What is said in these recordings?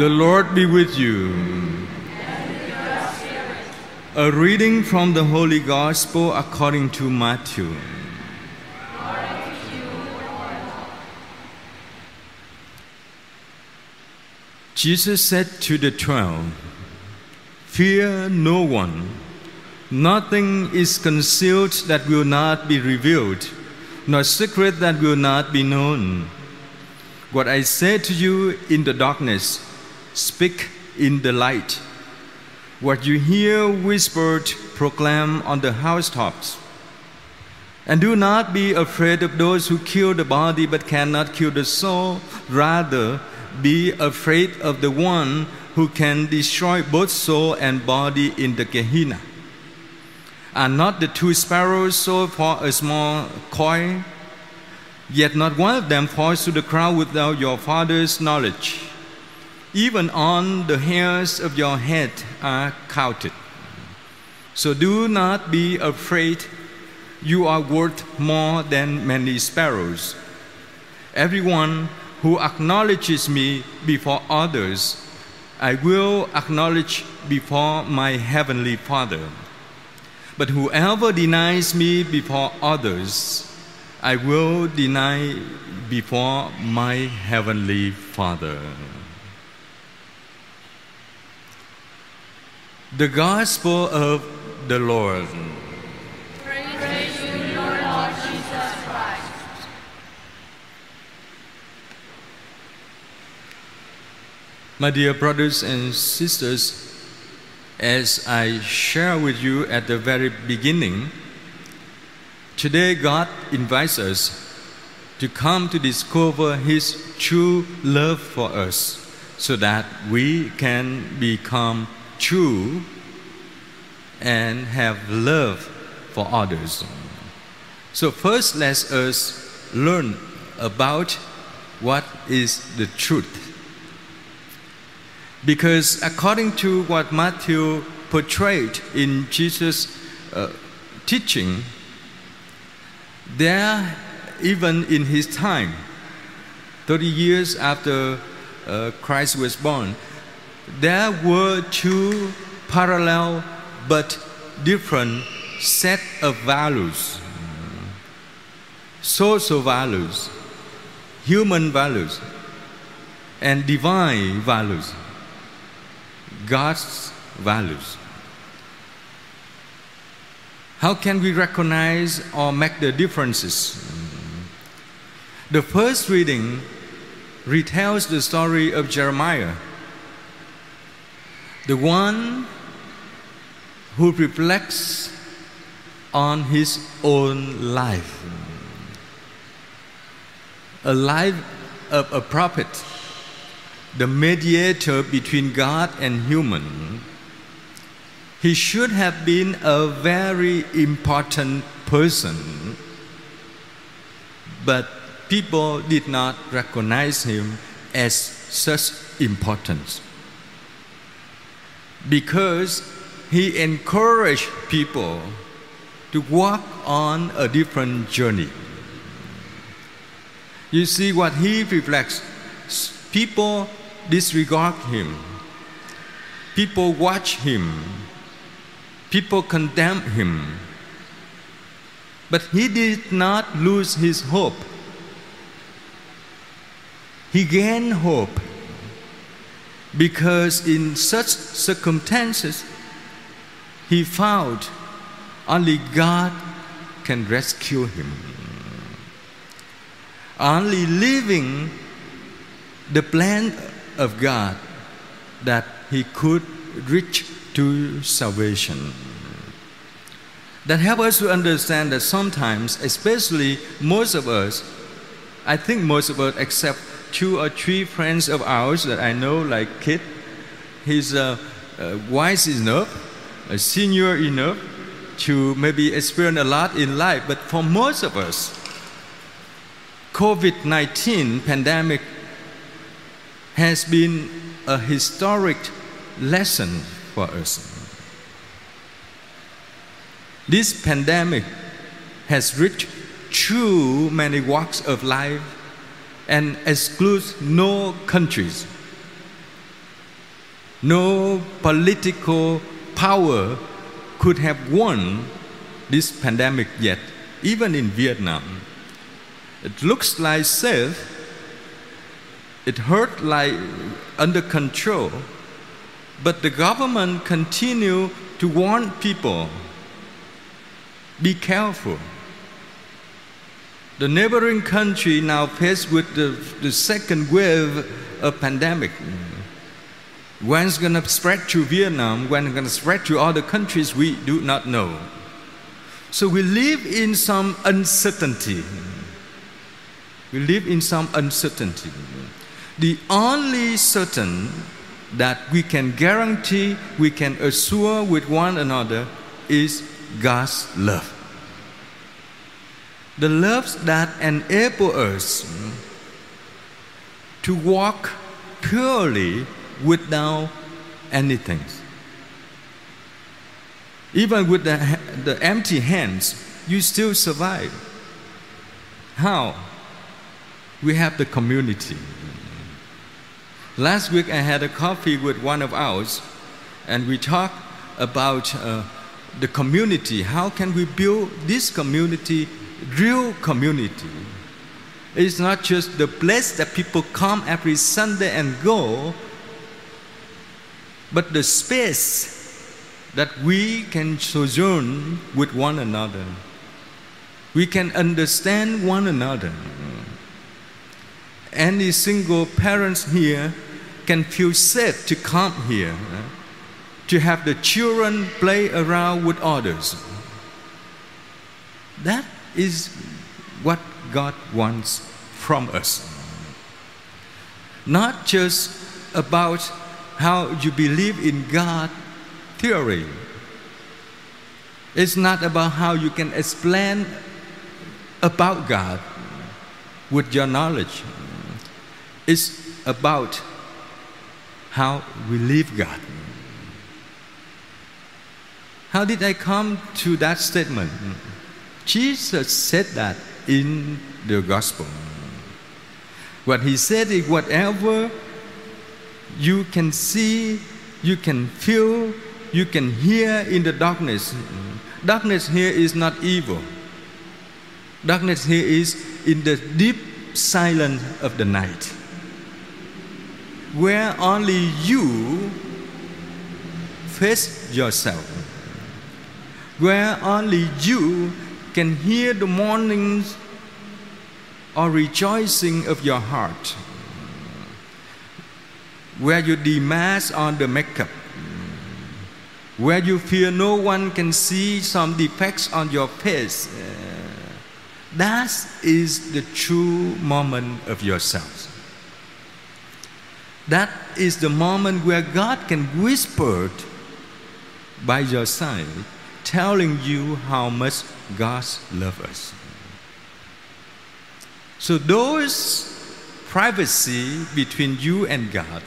The Lord be with you. A reading from the Holy Gospel according to Matthew. Jesus said to the twelve, Fear no one. Nothing is concealed that will not be revealed, nor secret that will not be known. What I say to you in the darkness, speak in the light. What you hear whispered, proclaim on the housetops. And do not be afraid of those who kill the body but cannot kill the soul. Rather, be afraid of the one who can destroy both soul and body in the Gehenna. Are not the two sparrows sold for a small coin? Yet not one of them falls to the ground without your Father's knowledge. Even on the hairs of your head are counted. So do not be afraid. You are worth more than many sparrows. Everyone who acknowledges me before others, I will acknowledge before my heavenly Father. But whoever denies me before others, I will deny before my heavenly Father. The Gospel of the Lord. Praise you, Lord Jesus Christ. My dear brothers and sisters, as I share with you at the very beginning, today God invites us to come to discover His true love for us so that we can become true and have love for others. So, first, let us learn about what is the truth. Because according to what Matthew portrayed in Jesus' uh, teaching, there, even in his time, 30 years after uh, Christ was born, there were two parallel but different set of values social values, human values, and divine values. God's values. How can we recognize or make the differences? The first reading retells the story of Jeremiah, the one who reflects on his own life, a life of a prophet the mediator between God and human, he should have been a very important person, but people did not recognize him as such importance because he encouraged people to walk on a different journey. You see what he reflects people disregard him. People watch him. People condemn him. But he did not lose his hope. He gained hope because in such circumstances he found only God can rescue him. Only living the plan of God that he could reach to salvation. That help us to understand that sometimes, especially most of us, I think most of us, except two or three friends of ours that I know, like Kit, he's uh, uh, wise enough, uh, senior enough to maybe experience a lot in life. But for most of us, COVID 19 pandemic has been a historic lesson for us. This pandemic has reached too many walks of life and excludes no countries. No political power could have won this pandemic yet, even in Vietnam. It looks like safe, it hurt like under control, but the government continue to warn people, be careful. The neighboring country now faced with the, the second wave of pandemic. When it's going to spread to Vietnam, when it's going to spread to other countries, we do not know. So we live in some uncertainty. We live in some uncertainty. The only certain that we can guarantee, we can assure with one another is God's love the loves that enable us to walk purely without anything. Even with the, the empty hands, you still survive. How? We have the community. Last week I had a coffee with one of ours, and we talked about uh, the community. How can we build this community real community is not just the place that people come every Sunday and go, but the space that we can sojourn with one another. We can understand one another. Any single parents here can feel safe to come here, to have the children play around with others. That is what God wants from us. Not just about how you believe in God theory. It's not about how you can explain about God with your knowledge. It's about how we live God. How did I come to that statement? Jesus said that in the gospel. What he said is whatever you can see, you can feel, you can hear in the darkness. Darkness here is not evil. Darkness here is in the deep silence of the night, where only you face yourself, where only you can hear the mournings or rejoicing of your heart, where you demask on the makeup, where you fear no one can see some defects on your face. That is the true moment of yourself. That is the moment where God can whisper by your side telling you how much God loves us. So those privacy between you and God,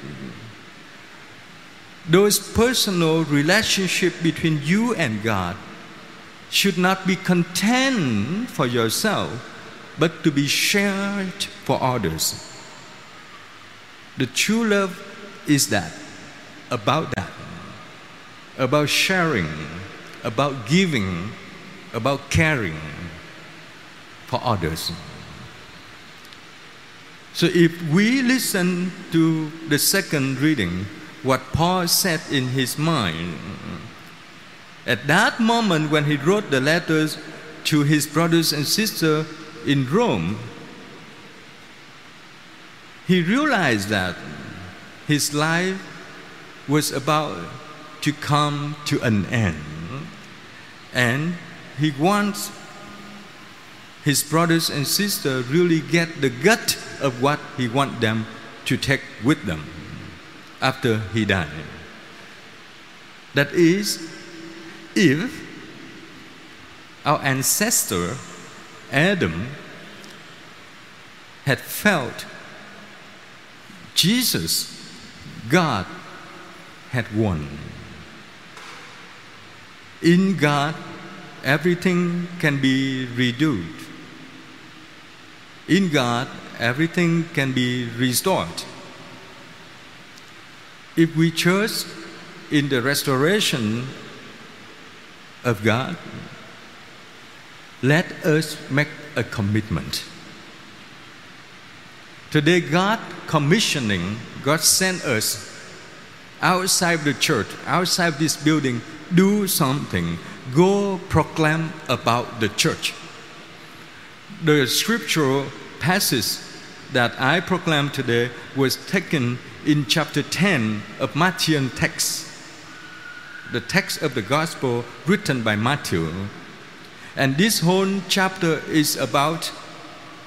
those personal relationship between you and God should not be contained for yourself, but to be shared for others. The true love is that, about that, about sharing about giving, about caring for others. So if we listen to the second reading, what Paul said in his mind, at that moment when he wrote the letters to his brothers and sisters in Rome, he realized that his life was about to come to an end and he wants his brothers and sisters really get the gut of what he wants them to take with them after he died. That is, if our ancestor Adam had felt Jesus, God, had won. In God, everything can be reduced. In God, everything can be restored. If we trust in the restoration of God, let us make a commitment. Today, God commissioning, God sent us outside the church, outside this building, do something. Go proclaim about the church. The scriptural passage that I proclaim today was taken in chapter 10 of Matthew text, the text of the gospel written by Matthew. And this whole chapter is about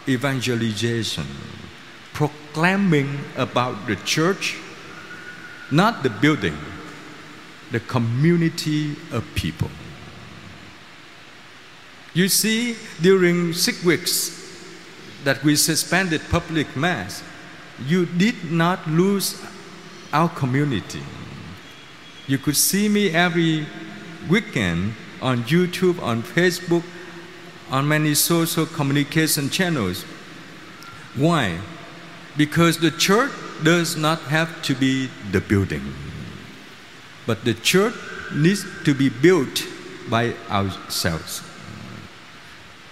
evangelization, proclaiming about the church, not the building, the community of people. You see, during six weeks that we suspended public mass, you did not lose our community. You could see me every weekend on YouTube, on Facebook, on many social communication channels. Why? Because the church does not have to be the building, but the church needs to be built by ourselves.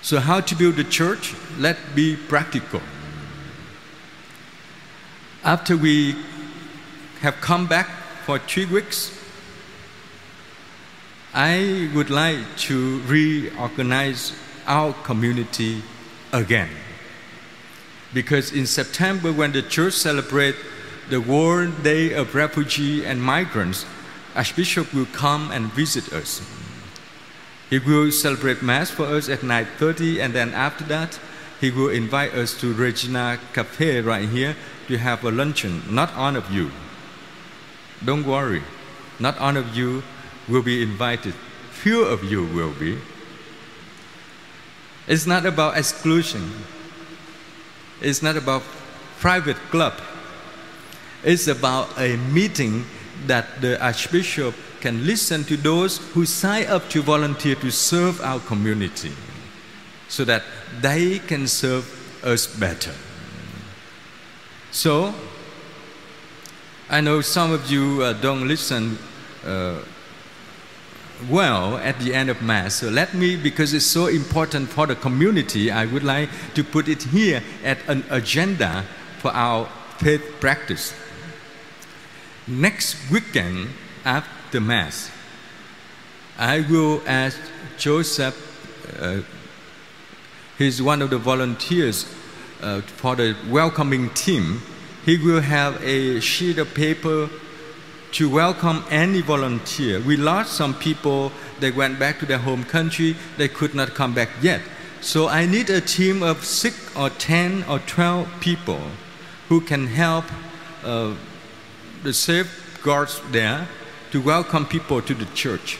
So, how to build the church? Let's be practical. After we have come back for three weeks, I would like to reorganize our community again. Because in September, when the church celebrates the World Day of Refugee and Migrants, Archbishop will come and visit us. He will celebrate Mass for us at 9.30 and then after that, he will invite us to Regina Cafe right here to have a luncheon. Not all of you. Don't worry. Not all of you will be invited. Few of you will be. It's not about exclusion. It's not about private club. It's about a meeting that the Archbishop can listen to those who sign up to volunteer to serve our community so that they can serve us better. So, I know some of you uh, don't listen uh, well at the end of Mass. So, let me, because it's so important for the community, I would like to put it here at an agenda for our faith practice. Next weekend after Mass, I will ask Joseph, uh, he's one of the volunteers uh, for the welcoming team, he will have a sheet of paper to welcome any volunteer. We lost some people, they went back to their home country, they could not come back yet. So I need a team of six or ten or twelve people who can help uh, the safeguards there to welcome people to the church.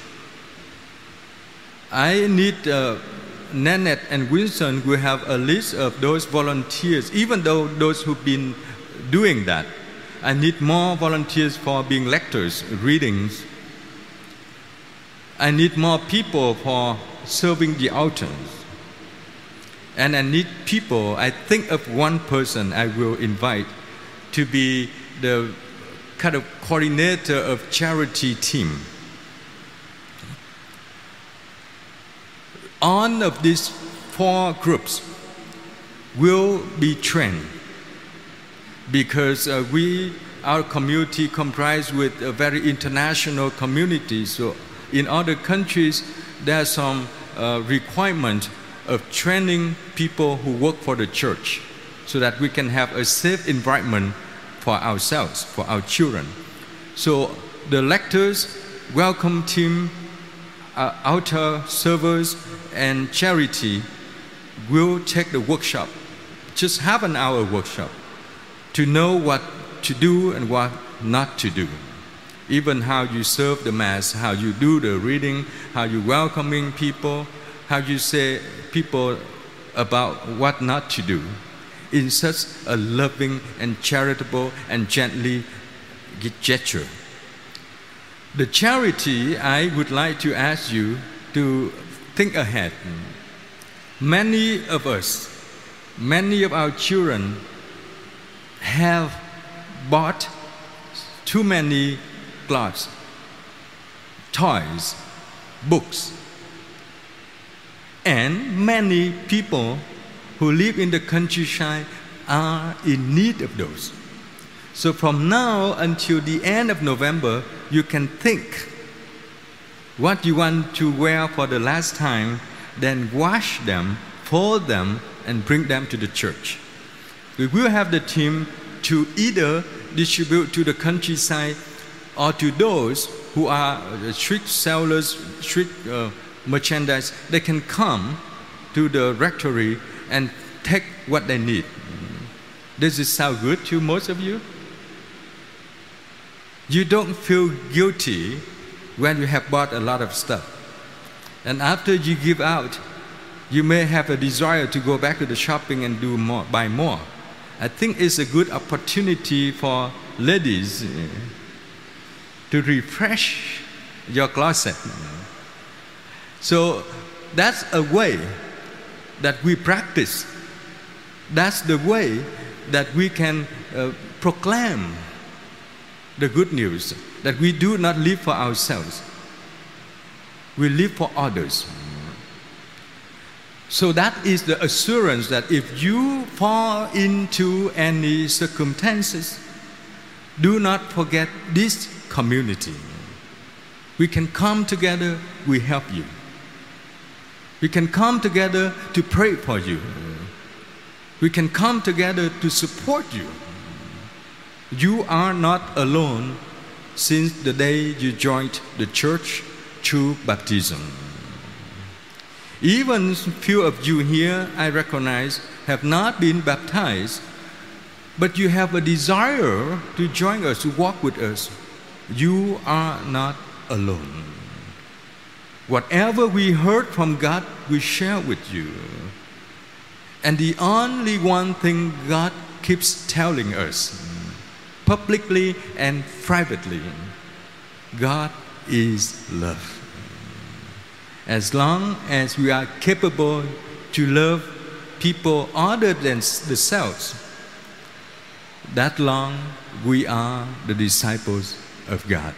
I need uh, Nanette and Winston will have a list of those volunteers, even though those who've been doing that. I need more volunteers for being lectors, readings. I need more people for serving the altars. And I need people, I think of one person I will invite to be the kind of coordinator of charity team. all of these four groups will be trained because uh, we our community comprised with a very international community so in other countries there are some uh, requirement of training people who work for the church so that we can have a safe environment for ourselves for our children. So the lectors welcome team uh, altar servers and charity will take the workshop, just half an hour workshop, to know what to do and what not to do. Even how you serve the Mass, how you do the reading, how you welcoming people, how you say people about what not to do in such a loving and charitable and gently gesture. The charity I would like to ask you to think ahead. Many of us, many of our children have bought too many clothes, toys, books. And many people who live in the countryside are in need of those. So from now until the end of November, you can think what you want to wear for the last time, then wash them, fold them, and bring them to the church. We will have the team to either distribute to the countryside or to those who are street sellers, street uh, merchandise. They can come to the rectory and take what they need. Does it sound good to most of you? You don't feel guilty when you have bought a lot of stuff. And after you give out, you may have a desire to go back to the shopping and do more, buy more. I think it's a good opportunity for ladies uh, to refresh your closet. So that's a way that we practice. That's the way that we can uh, proclaim the good news that we do not live for ourselves, we live for others. So that is the assurance that if you fall into any circumstances, do not forget this community. We can come together, we help you. We can come together to pray for you. We can come together to support you. You are not alone since the day you joined the church through baptism. Even few of you here, I recognize, have not been baptized, but you have a desire to join us, to walk with us. You are not alone. Whatever we heard from God, we share with you. And the only one thing God keeps telling us, publicly and privately, God is love as long as we are capable to love people other than the selves, that long we are the disciples of God.